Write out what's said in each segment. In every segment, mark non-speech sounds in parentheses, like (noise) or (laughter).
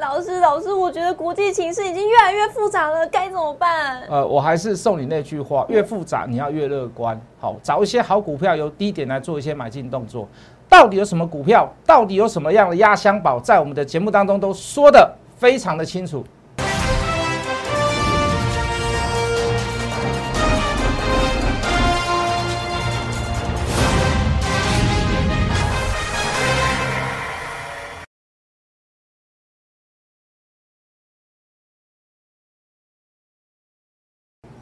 老师，老师，我觉得国际情势已经越来越复杂了，该怎么办？呃，我还是送你那句话，越复杂你要越乐观。好，找一些好股票，由低点来做一些买进动作。到底有什么股票？到底有什么样的压箱宝？在我们的节目当中都说的非常的清楚。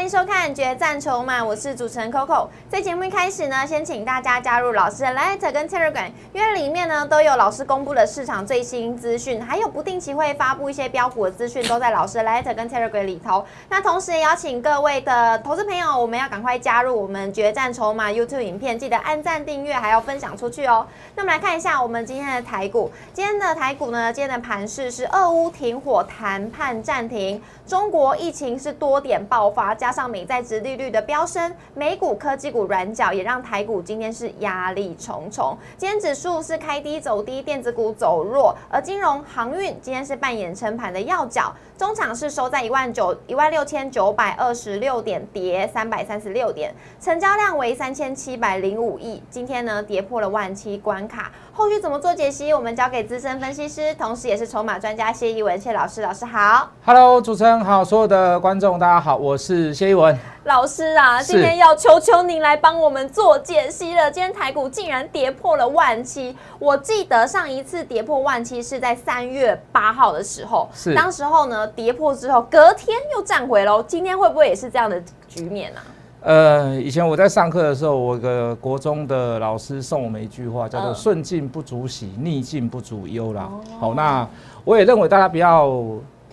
欢迎收看《决战筹码》，我是主持人 Coco。在节目一开始呢，先请大家加入老师的 Letter 跟 Telegram，因为里面呢都有老师公布的市场最新资讯，还有不定期会发布一些标股的资讯，都在老师的 Letter 跟 Telegram 里头。那同时也邀请各位的投资朋友，我们要赶快加入我们《决战筹码》YouTube 影片，记得按赞、订阅，还要分享出去哦。那我们来看一下我们今天的台股，今天的台股呢，今天的盘势是俄乌停火谈判暂停，中国疫情是多点爆发，加加上美债值利率的飙升，美股科技股软脚也让台股今天是压力重重。今天指数是开低走低，电子股走弱，而金融航运今天是扮演撑盘的要角。中场是收在一万九一万六千九百二十六点，跌三百三十六点，成交量为三千七百零五亿。今天呢，跌破了万七关卡。后续怎么做解析？我们交给资深分析师，同时也是筹码专家谢一文谢老师。老师好，Hello，主持人好，所有的观众大家好，我是谢一文老师啊。今天要求求您来帮我们做解析了。今天台股竟然跌破了万七，我记得上一次跌破万七是在三月八号的时候，是当时候呢。跌破之后，隔天又站回喽。今天会不会也是这样的局面呢？呃，以前我在上课的时候，我个国中的老师送我们一句话，叫做“顺境不足喜，逆境不足忧”啦。好，那我也认为大家不要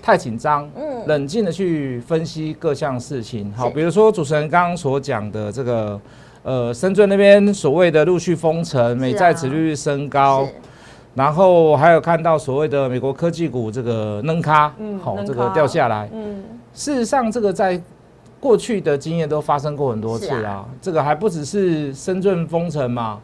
太紧张，嗯，冷静的去分析各项事情。好，比如说主持人刚刚所讲的这个，呃，深圳那边所谓的陆续封城，美债殖利率升高。然后还有看到所谓的美国科技股这个扔咖，好，这个掉下来。嗯，事实上，这个在过去的经验都发生过很多次啊。这个还不只是深圳封城嘛，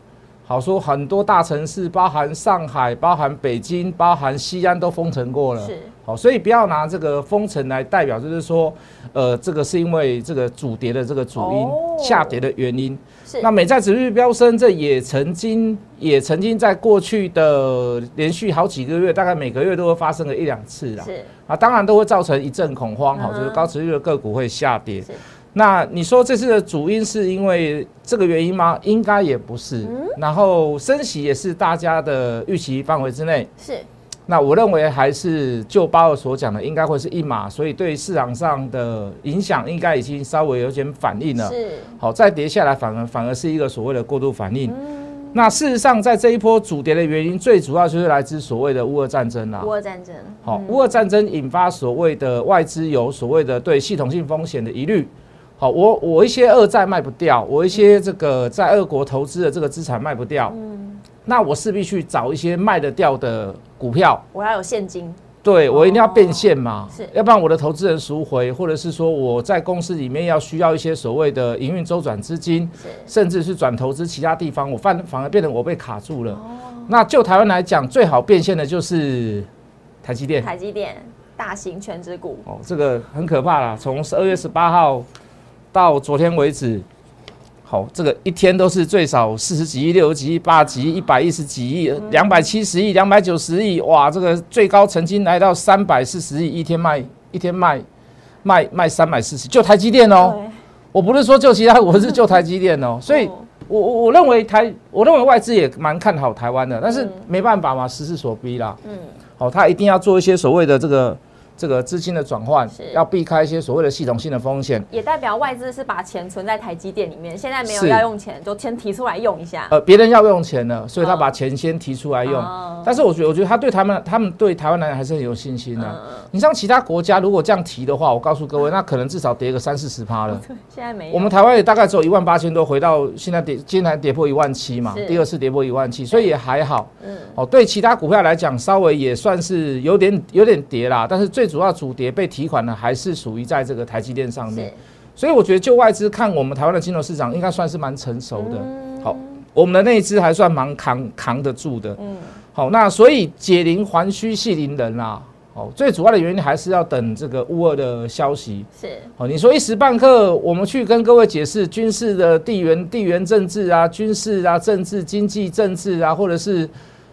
好说很多大城市，包含上海、包含北京、包含西安都封城过了。是，好，所以不要拿这个封城来代表，就是说，呃，这个是因为这个主跌的这个主因下跌的原因。是那美债指数飙升，这也曾经也曾经在过去的连续好几个月，大概每个月都会发生个一两次啦。是啊，当然都会造成一阵恐慌，哈，就是高持率的个股会下跌。那你说这次的主因是因为这个原因吗？应该也不是。然后升息也是大家的预期范围之内。是。那我认为还是就鲍尔所讲的，应该会是一码，所以对市场上的影响应该已经稍微有点反应了。是，好，再跌下来反而反而是一个所谓的过度反应。嗯，那事实上在这一波主跌的原因，最主要就是来自所谓的乌俄战争啦。乌俄战争，好，乌俄战争引发所谓的外资有所谓的对系统性风险的疑虑。好，我我一些二债卖不掉，我一些这个在俄国投资的这个资产卖不掉。嗯。那我势必去找一些卖得掉的股票，我要有现金，对我一定要变现嘛，是，要不然我的投资人赎回，或者是说我在公司里面要需要一些所谓的营运周转资金，甚至是转投资其他地方，我反反而变成我被卡住了。那就台湾来讲，最好变现的就是台积电，台积电大型全职股，哦，这个很可怕啦，从十二月十八号到昨天为止。好，这个一天都是最少四十几亿、六十几亿、八十几亿、一百一十几亿、两百七十亿、两百九十亿，哇！这个最高曾经来到三百四十亿，一天卖一天卖卖卖三百四十，就台积电哦。我不是说就其他，我是就 (laughs) 台积电哦。所以，我我我认为台，我认为外资也蛮看好台湾的，但是没办法嘛，时势所逼啦。嗯，好，他一定要做一些所谓的这个。这个资金的转换要避开一些所谓的系统性的风险，也代表外资是把钱存在台积电里面，现在没有要用钱，就先提出来用一下。呃，别人要用钱了，所以他把钱先提出来用。但是我觉得，我觉得他对他们，他们对台湾人还是很有信心的。你像其他国家，如果这样提的话，我告诉各位，那可能至少跌个三四十趴了。(laughs) 现在没有。我们台湾也大概只有一万八千多，回到现在跌，今天跌破一万七嘛，第二次跌破一万七，所以也还好。嗯。哦，对其他股票来讲，稍微也算是有点有点跌啦，但是最主要主跌被。提款的还是属于在这个台积电上面，所以我觉得就外资看我们台湾的金融市场应该算是蛮成熟的。好，我们的内资还算蛮扛扛得住的。嗯，好，那所以解铃还须系铃人啦。哦，最主要的原因还是要等这个乌二的消息。是，哦，你说一时半刻，我们去跟各位解释军事的地缘、地缘政治啊、军事啊、政治、经济、政治啊，或者是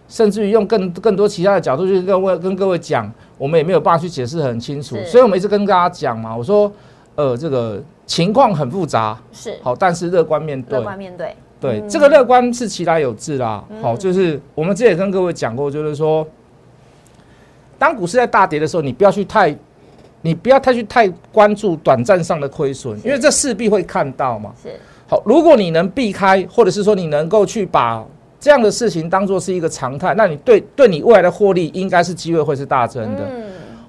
甚至于用更更多其他的角度去跟位跟各位讲，我们也没有办法去解释很清楚。所以我们一直跟大家讲嘛，我说，呃，这个情况很复杂，是好，但是乐观面对，乐观面对，对，这个乐观是其来有志啦。好，就是我们之前跟各位讲过，就是说。当股市在大跌的时候，你不要去太，你不要太去太关注短暂上的亏损，因为这势必会看到嘛。是。好，如果你能避开，或者是说你能够去把这样的事情当做是一个常态，那你对对你未来的获利应该是机会会是大增的。嗯。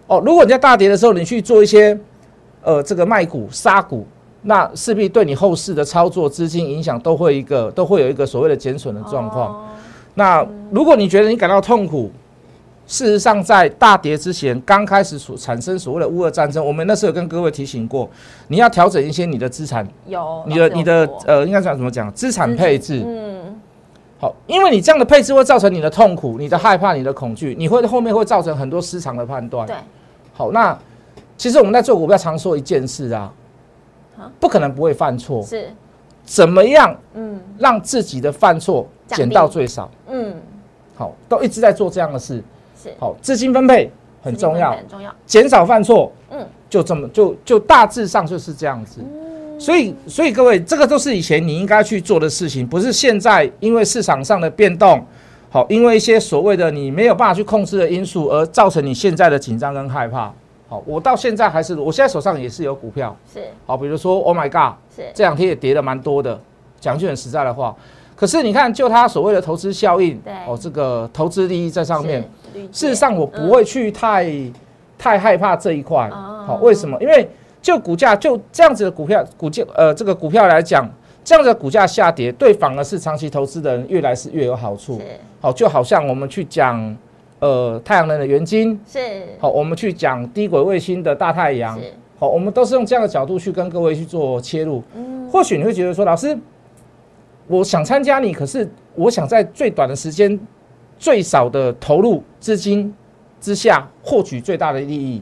哦，如果你在大跌的时候，你去做一些呃这个卖股杀股，那势必对你后市的操作资金影响都会一个都会有一个所谓的减损的状况。那如果你觉得你感到痛苦，事实上，在大跌之前，刚开始所产生所谓的乌俄战争，我们那时候有跟各位提醒过，你要调整一些你的资产，有你的你的呃，应该讲怎么讲？资产配置，嗯，好，因为你这样的配置会造成你的痛苦、你的害怕、你的恐惧，你会后面会造成很多失常的判断。对，好，那其实我们在做股票常说一件事啊，不可能不会犯错，是，怎么样？嗯，让自己的犯错减到最少。嗯，好，都一直在做这样的事。是。好，资金分配很重要，很重要，减少犯错，嗯，就这么就就大致上就是这样子。所以所以各位，这个都是以前你应该去做的事情，不是现在因为市场上的变动，好，因为一些所谓的你没有办法去控制的因素而造成你现在的紧张跟害怕。好，我到现在还是，我现在手上也是有股票，是好，比如说 Oh my God，是这两天也跌了蛮多的，讲句很实在的话。可是你看，就它所谓的投资效应，对哦，这个投资利益在上面。事实上，我不会去太太害怕这一块。好，为什么？因为就股价就这样子的股票，股价呃，这个股票来讲，这样的股价下跌，对反而是长期投资的人越来是越有好处。好，就好像我们去讲呃太阳能的元晶，是好，我们去讲低轨卫星的大太阳，好，我们都是用这样的角度去跟各位去做切入。嗯，或许你会觉得说，老师。我想参加你，可是我想在最短的时间、最少的投入资金之下获取最大的利益。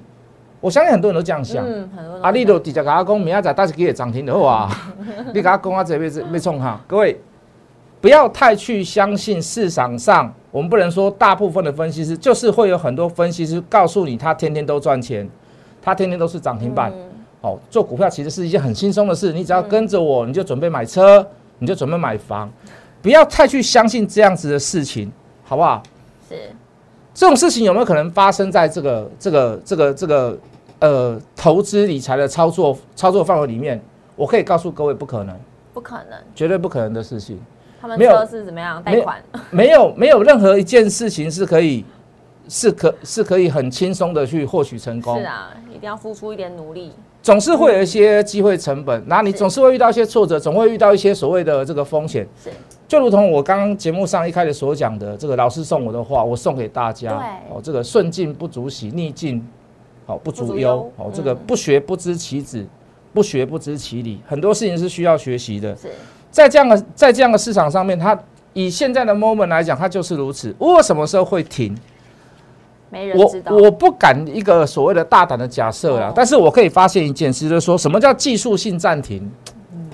我相信很多人都这样想。嗯，很多。阿力都底下跟他讲，明仔载大家给涨停的话，(laughs) 你给他讲啊，这辈子没冲哈。各位不要太去相信市场上，我们不能说大部分的分析师，就是会有很多分析师告诉你他天天都赚钱，他天天都是涨停板。哦，做股票其实是一件很轻松的事，你只要跟着我，你就准备买车。你就准备买房，不要太去相信这样子的事情，好不好？是，这种事情有没有可能发生在这个这个这个这个呃投资理财的操作操作范围里面？我可以告诉各位，不可能，不可能，绝对不可能的事情。他们说是怎么样贷款？(laughs) 没有没有任何一件事情是可以是可是可以很轻松的去获取成功。是啊，一定要付出一点努力。总是会有一些机会成本，那你总是会遇到一些挫折，总会遇到一些所谓的这个风险。是，就如同我刚刚节目上一开始所讲的，这个老师送我的话，我送给大家。哦，这个顺境不足喜，逆境好不足忧。哦，这个不学不知其子，不学不知其理。很多事情是需要学习的。在这样的在这样的市场上面，它以现在的 moment 来讲，它就是如此。我什么时候会停？我我不敢一个所谓的大胆的假设啦，但是我可以发现一件事，就是说什么叫技术性暂停？嗯，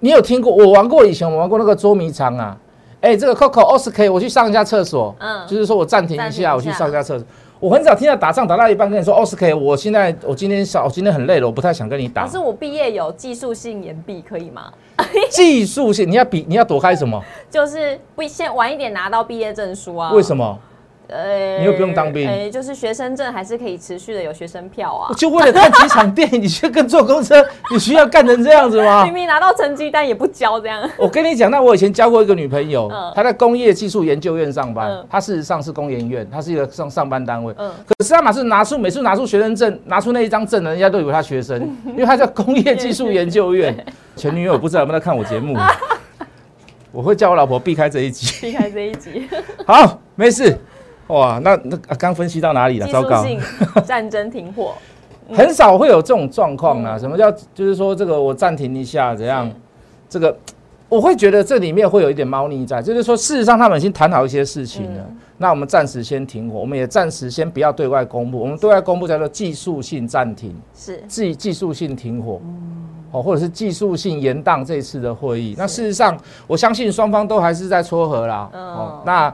你有听过？我玩过以前，我玩过那个捉迷藏啊。哎，这个 Coco o s K，我去上一下厕所。嗯，就是说我暂停一下，我去上一下厕所。我很少听到打仗打到一半跟你说 o s K，我现在我今天少，我今天很累了，我不太想跟你打。可是我毕业有技术性延毕，可以吗？技术性，你要比你要躲开什么？(laughs) 就是不先晚一点拿到毕业证书啊？为什么？呃，你又不用当兵，哎，就是学生证还是可以持续的有学生票啊。就为了看几场电影，你去跟坐公车，你需要干成这样子吗？(laughs) 明明拿到成绩单也不交，这样。我跟你讲，那我以前交过一个女朋友，她在工业技术研究院上班，她事实上是工研院，她是一个上上班单位。嗯。可是她马是拿出每次拿出学生证，拿出那一张证，人家都以为她学生，因为她在工业技术研究院。(laughs) 前女友不知道有没有在看我节目，(laughs) 我会叫我老婆避开这一集，避开这一集。好，没事。哇，那那刚分析到哪里了？糟糕，(laughs) 战争停火，很少会有这种状况啊。什么叫就是说这个我暂停一下，怎样？这个我会觉得这里面会有一点猫腻在，就是说事实上他们已经谈好一些事情了，那我们暂时先停火，我们也暂时先不要对外公布，我们对外公布叫做技术性暂停，是技技术性停火，哦，或者是技术性延宕这次的会议。那事实上，我相信双方都还是在撮合啦，哦，那。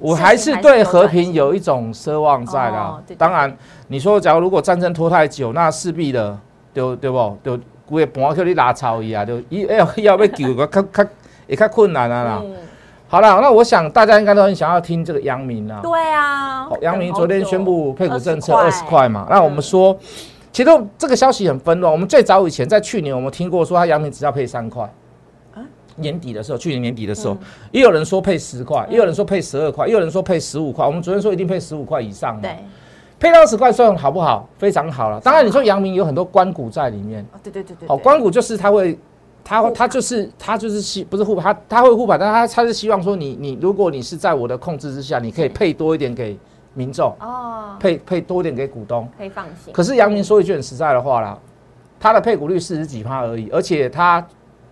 我还是对和平有一种奢望在啦。当然，你说假如如果战争拖太久，那势必的，对对不？就规个盘去你拉草伊啊，就一 (laughs) 要要被救个，较较也较困难啊啦。好了，那我想大家应该都很想要听这个杨明啊。对啊，杨明昨天宣布配股政策二十块嘛。那我们说，其实这个消息很纷乱。我们最早以前在去年，我们听过说他阳明只要配三块。年底的时候，去年年底的时候，也有人说配十块，也有人说配十二块，也有人说配十五块。我们昨天说一定配十五块以上嘛，对，配到十块算好不好？非常好了。当然你说阳明有很多关股在里面，对对对对，好关股就是他会，他他就是他就是希不是护他他会护盘，但他他是希望说你你如果你是在我的控制之下，你可以配多一点给民众哦，配配多一点给股东，可以放心。可是阳明说一句很实在的话啦，他的配股率四十几趴而已，而且他。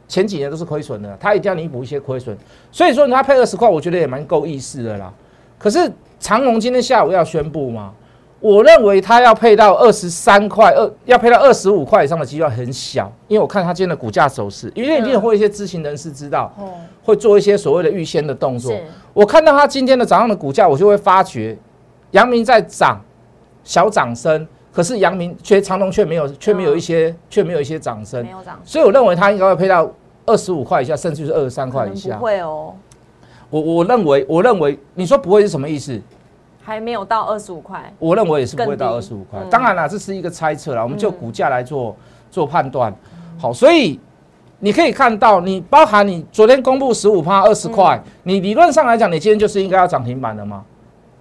前几年都是亏损的，他一定要弥补一些亏损，所以说他配二十块，我觉得也蛮够意思的啦。可是长隆今天下午要宣布嘛，我认为他要配到二十三块二，要配到二十五块以上的机会很小，因为我看他今天的股价走势，因为一定会一些知情人士知道，会做一些所谓的预先的动作。我看到他今天的早上的股价，我就会发觉，阳明在涨，小涨升。可是阳明却长隆却没有，却没有一些，却没有一些掌声，没有涨，所以我认为它应该会配到二十五块以下，甚至是二十三块以下。不会哦，我我认为，我认为你说不会是什么意思？还没有到二十五块，我认为也是不会到二十五块。当然了，这是一个猜测啦，我们就股价来做做判断。好，所以你可以看到，你包含你昨天公布十五趴二十块，你理论上来讲，你今天就是应该要涨停板的吗？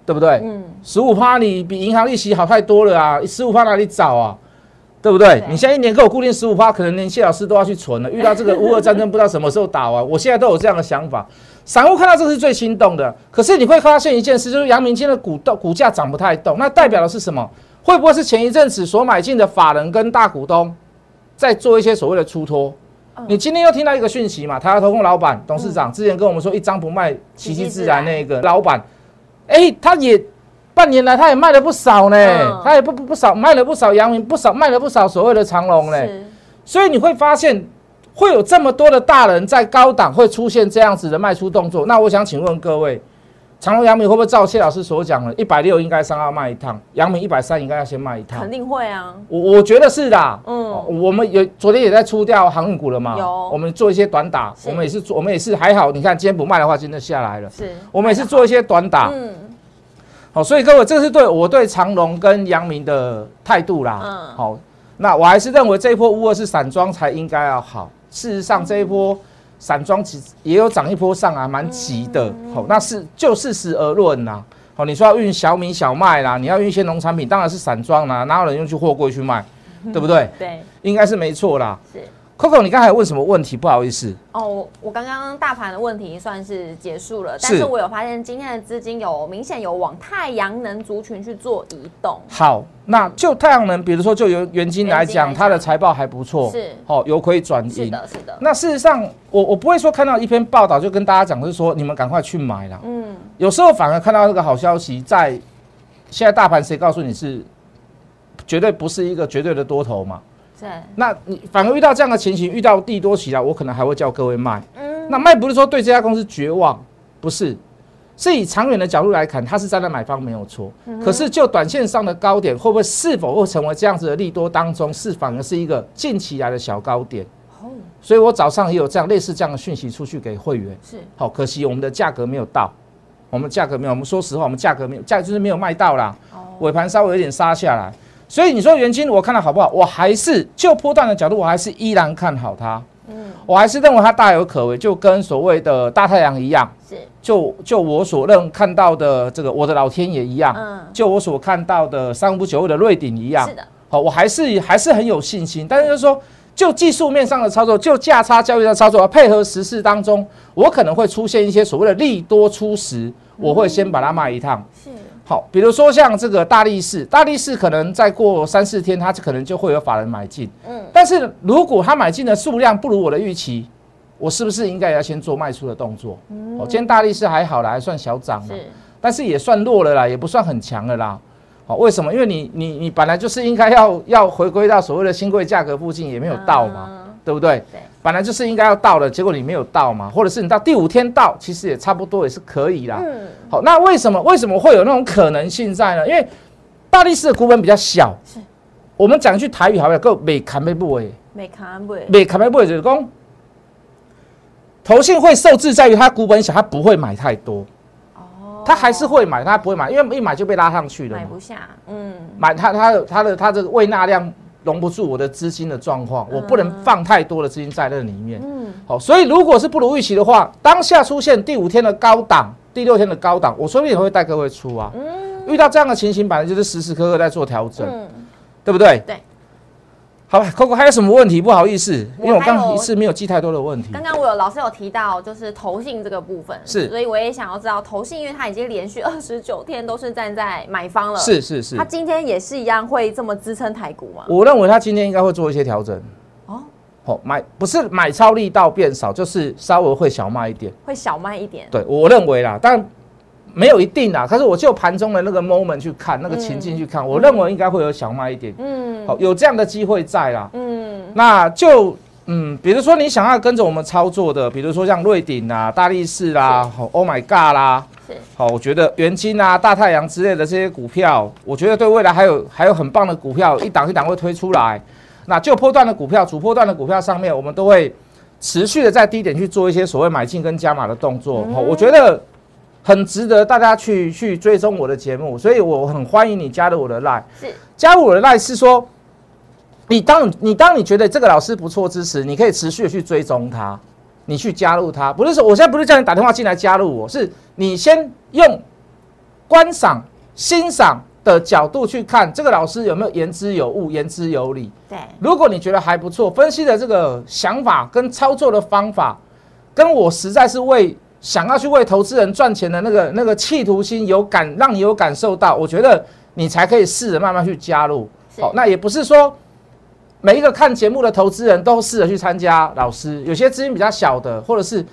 对不对？嗯，十五趴你比银行利息好太多了啊！十五趴哪里找啊？对不对？你现在一年给我固定十五趴，可能连谢老师都要去存了。(laughs) 遇到这个乌俄战争，不知道什么时候打完。我现在都有这样的想法。散户看到这是最心动的，可是你会发现一件事，就是阳明今的股动股价涨不太动，那代表的是什么？会不会是前一阵子所买进的法人跟大股东在做一些所谓的出脱？你今天又听到一个讯息嘛？台湾投控老板、董事长之前跟我们说，一张不卖，奇迹自然那个老板。哎，他也半年来，他也卖了不少呢，他也不不不少卖了不少阳明，不少卖了不少所谓的长龙呢。所以你会发现，会有这么多的大人在高档会出现这样子的卖出动作。那我想请问各位，长隆、阳明会不会照谢老师所讲的，一百六应该上要卖一趟，阳明一百三应该要先卖一趟？肯定会啊，我我觉得是的。嗯，我们有昨天也在出掉航运股了嘛？有，我们做一些短打，我们也是做，我们也是还好。你看今天不卖的话，今天下来了。是，我们也是做一些短打。嗯。好，所以各位，这是对我对长隆跟阳明的态度啦。嗯，好，那我还是认为这一波乌二是散装才应该要好。事实上，这一波散装其实也有涨一波上来，蛮急的。好，那是就事实而论呐。好，你说要运小米、小麦啦，你要运一些农产品，当然是散装啦，哪有人用去货柜去卖，对不对？对，应该是没错啦。是。Coco，你刚才问什么问题？不好意思。哦，我刚刚大盘的问题算是结束了，但是我有发现今天的资金有明显有往太阳能族群去做移动。好，那就太阳能，比如说就由元金来讲，它的财报还不错，是，好，由亏转盈。是的，是的。那事实上，我我不会说看到一篇报道就跟大家讲，就是说你们赶快去买了。嗯。有时候反而看到这个好消息，在现在大盘谁告诉你是绝对不是一个绝对的多头嘛？对，那你反而遇到这样的情形，遇到利多起来，我可能还会叫各位卖。嗯，那卖不是说对这家公司绝望，不是，是以长远的角度来看，它是站在买方没有错。可是就短线上的高点，会不会是否会成为这样子的利多当中，是反而是一个近期来的小高点？哦，所以我早上也有这样类似这样的讯息出去给会员。是，好可惜我们的价格没有到，我们价格没有，我们说实话，我们价格没有，价就是没有卖到啦。哦，尾盘稍微有点杀下来。所以你说元金我看到好不好？我还是就波段的角度，我还是依然看好它。嗯，我还是认为它大有可为，就跟所谓的大太阳一样。是，就就我所认看到的这个我的老天爷一样。嗯，就我所看到的三五九二的瑞鼎一样。是的。好，我还是还是很有信心。但是就是说，就技术面上的操作，就价差交易的操作，配合时事当中，我可能会出现一些所谓的利多出时，我会先把它卖一趟。是。好，比如说像这个大力士，大力士可能再过三四天，它可能就会有法人买进。嗯，但是如果他买进的数量不如我的预期，我是不是应该要先做卖出的动作？哦，今天大力士还好啦，还算小涨嘛，但是也算弱了啦，也不算很强了啦。好，为什么？因为你你你本来就是应该要要回归到所谓的新贵价格附近，也没有到嘛，对不对？对，本来就是应该要到的，结果你没有到嘛，或者是你到第五天到，其实也差不多也是可以啦。嗯，好，那为什么为什么会有那种可能性在呢？因为大力士的股本比较小，是，我们讲一句台语好不好？够美砍美不为，美砍不为，美砍没不为就是讲，投信会受制在于它股本小，它不会买太多。他还是会买，他不会买，因为一买就被拉上去了。买不下，嗯，买他他的他的他这个胃纳量容不住我的资金的状况，我不能放太多的资金在那里面。嗯，好，所以如果是不如预期的话，当下出现第五天的高档，第六天的高档，我说不定也会带各位出啊。嗯，遇到这样的情形，本来就是时时刻刻在做调整，对不对？对。好，Coco 还有什么问题？不好意思，因为我刚一次没有记太多的问题。刚刚我有老师有提到，就是投信这个部分，是，所以我也想要知道投信，因为它已经连续二十九天都是站在买方了，是是是，它今天也是一样会这么支撑台股吗？我认为它今天应该会做一些调整。哦，好，买不是买超力道变少，就是稍微会小卖一点，会小卖一点。对我认为啦，但没有一定啦。可是我就盘中的那个 moment 去看，那个情境去看，我认为应该会有小卖一点。嗯，好，有这样的机会在啦。嗯。那就嗯，比如说你想要跟着我们操作的，比如说像瑞鼎啊、大力士啦、好 Oh my God 啦，好，我觉得元金啊、大太阳之类的这些股票，我觉得对未来还有还有很棒的股票，一档一档会推出来。那就波段的股票、主波段的股票上面，我们都会持续的在低点去做一些所谓买进跟加码的动作。好，我觉得很值得大家去去追踪我的节目，所以我很欢迎你加入我的 line。是加入我的 line 是说。你当你当你觉得这个老师不错之时，你可以持续的去追踪他，你去加入他。不是说我现在不是叫你打电话进来加入我，是你先用观赏、欣赏的角度去看这个老师有没有言之有物、言之有理。对，如果你觉得还不错，分析的这个想法跟操作的方法，跟我实在是为想要去为投资人赚钱的那个那个企图心有感，让你有感受到，我觉得你才可以试着慢慢去加入。好，那也不是说。每一个看节目的投资人都试着去参加老师，有些资金比较小的，或者是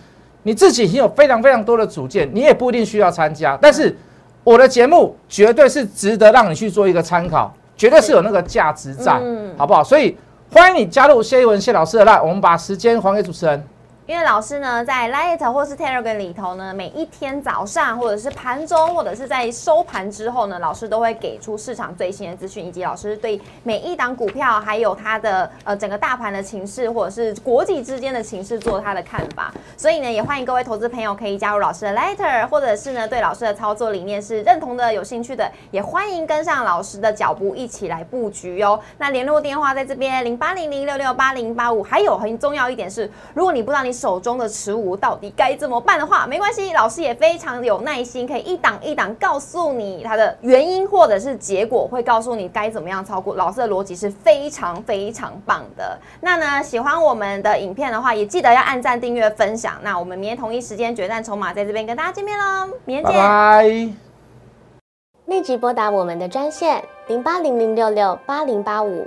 你自己已经有非常非常多的主见，你也不一定需要参加。但是我的节目绝对是值得让你去做一个参考，绝对是有那个价值在，好不好？所以欢迎你加入谢一文谢老师的 line，我们把时间还给主持人。因为老师呢，在 Light 或是 Telegram 里头呢，每一天早上或者是盘中或者是在收盘之后呢，老师都会给出市场最新的资讯，以及老师对每一档股票还有它的呃整个大盘的情势或者是国际之间的情势做他的看法。所以呢，也欢迎各位投资朋友可以加入老师的 Light，或者是呢对老师的操作理念是认同的、有兴趣的，也欢迎跟上老师的脚步一起来布局哟。那联络电话在这边零八零零六六八零八五。还有很重要一点是，如果你不知道你手中的持股到底该怎么办的话，没关系，老师也非常有耐心，可以一档一档告诉你它的原因或者是结果，会告诉你该怎么样操作。老师的逻辑是非常非常棒的。那呢，喜欢我们的影片的话，也记得要按赞、订阅、分享。那我们明天同一时间决战筹码在这边跟大家见面喽，明天见，拜。立即拨打我们的专线零八零零六六八零八五。